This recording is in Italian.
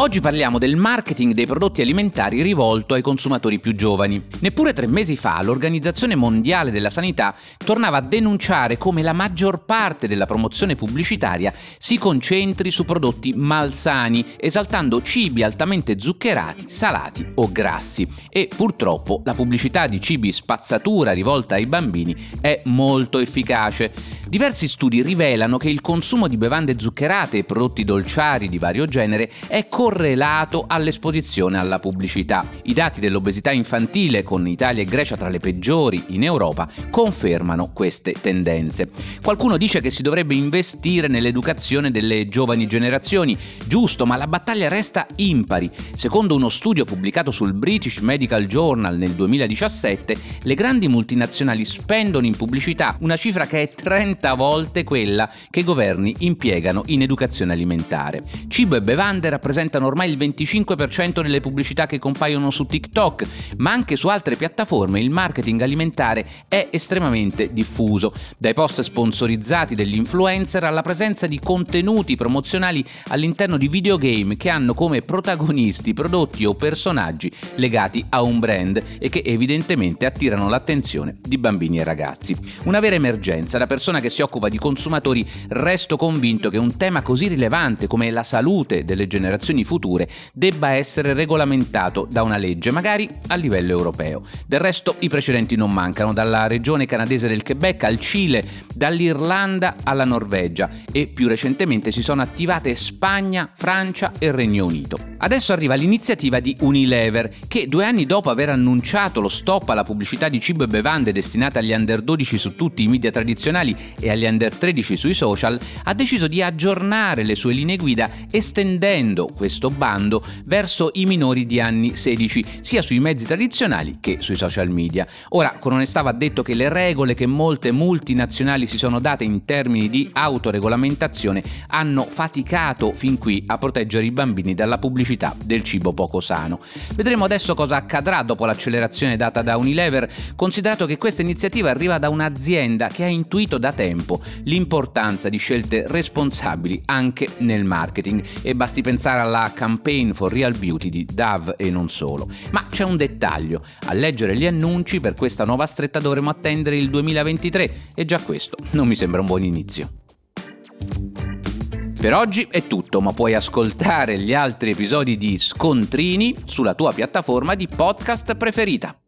Oggi parliamo del marketing dei prodotti alimentari rivolto ai consumatori più giovani. Neppure tre mesi fa l'Organizzazione Mondiale della Sanità tornava a denunciare come la maggior parte della promozione pubblicitaria si concentri su prodotti malsani, esaltando cibi altamente zuccherati, salati o grassi. E purtroppo la pubblicità di cibi spazzatura rivolta ai bambini è molto efficace. Diversi studi rivelano che il consumo di bevande zuccherate e prodotti dolciari di vario genere è correlato all'esposizione alla pubblicità. I dati dell'obesità infantile, con Italia e Grecia tra le peggiori in Europa, confermano queste tendenze. Qualcuno dice che si dovrebbe investire nell'educazione delle giovani generazioni, giusto, ma la battaglia resta impari. Secondo uno studio pubblicato sul British Medical Journal nel 2017, le grandi multinazionali spendono in pubblicità una cifra che è 30 30 volte quella che i governi impiegano in educazione alimentare. Cibo e bevande rappresentano ormai il 25% delle pubblicità che compaiono su TikTok, ma anche su altre piattaforme il marketing alimentare è estremamente diffuso, dai post sponsorizzati degli influencer alla presenza di contenuti promozionali all'interno di videogame che hanno come protagonisti prodotti o personaggi legati a un brand e che evidentemente attirano l'attenzione di bambini e ragazzi. Una vera emergenza, da persona che si occupa di consumatori, resto convinto che un tema così rilevante come la salute delle generazioni future debba essere regolamentato da una legge, magari a livello europeo. Del resto i precedenti non mancano, dalla regione canadese del Quebec al Cile, dall'Irlanda alla Norvegia e più recentemente si sono attivate Spagna, Francia e Regno Unito. Adesso arriva l'iniziativa di Unilever che due anni dopo aver annunciato lo stop alla pubblicità di cibo e bevande destinate agli under 12 su tutti i media tradizionali e agli under 13 sui social, ha deciso di aggiornare le sue linee guida estendendo questo bando verso i minori di anni 16, sia sui mezzi tradizionali che sui social media. Ora, con onestà va detto che le regole che molte multinazionali si sono date in termini di autoregolamentazione hanno faticato fin qui a proteggere i bambini dalla pubblicità del cibo poco sano. Vedremo adesso cosa accadrà dopo l'accelerazione data da Unilever, considerato che questa iniziativa arriva da un'azienda che ha intuito da tempo tempo l'importanza di scelte responsabili anche nel marketing e basti pensare alla campaign for real beauty di Dove e non solo. Ma c'è un dettaglio, a leggere gli annunci per questa nuova stretta dovremo attendere il 2023 e già questo non mi sembra un buon inizio. Per oggi è tutto, ma puoi ascoltare gli altri episodi di Scontrini sulla tua piattaforma di podcast preferita.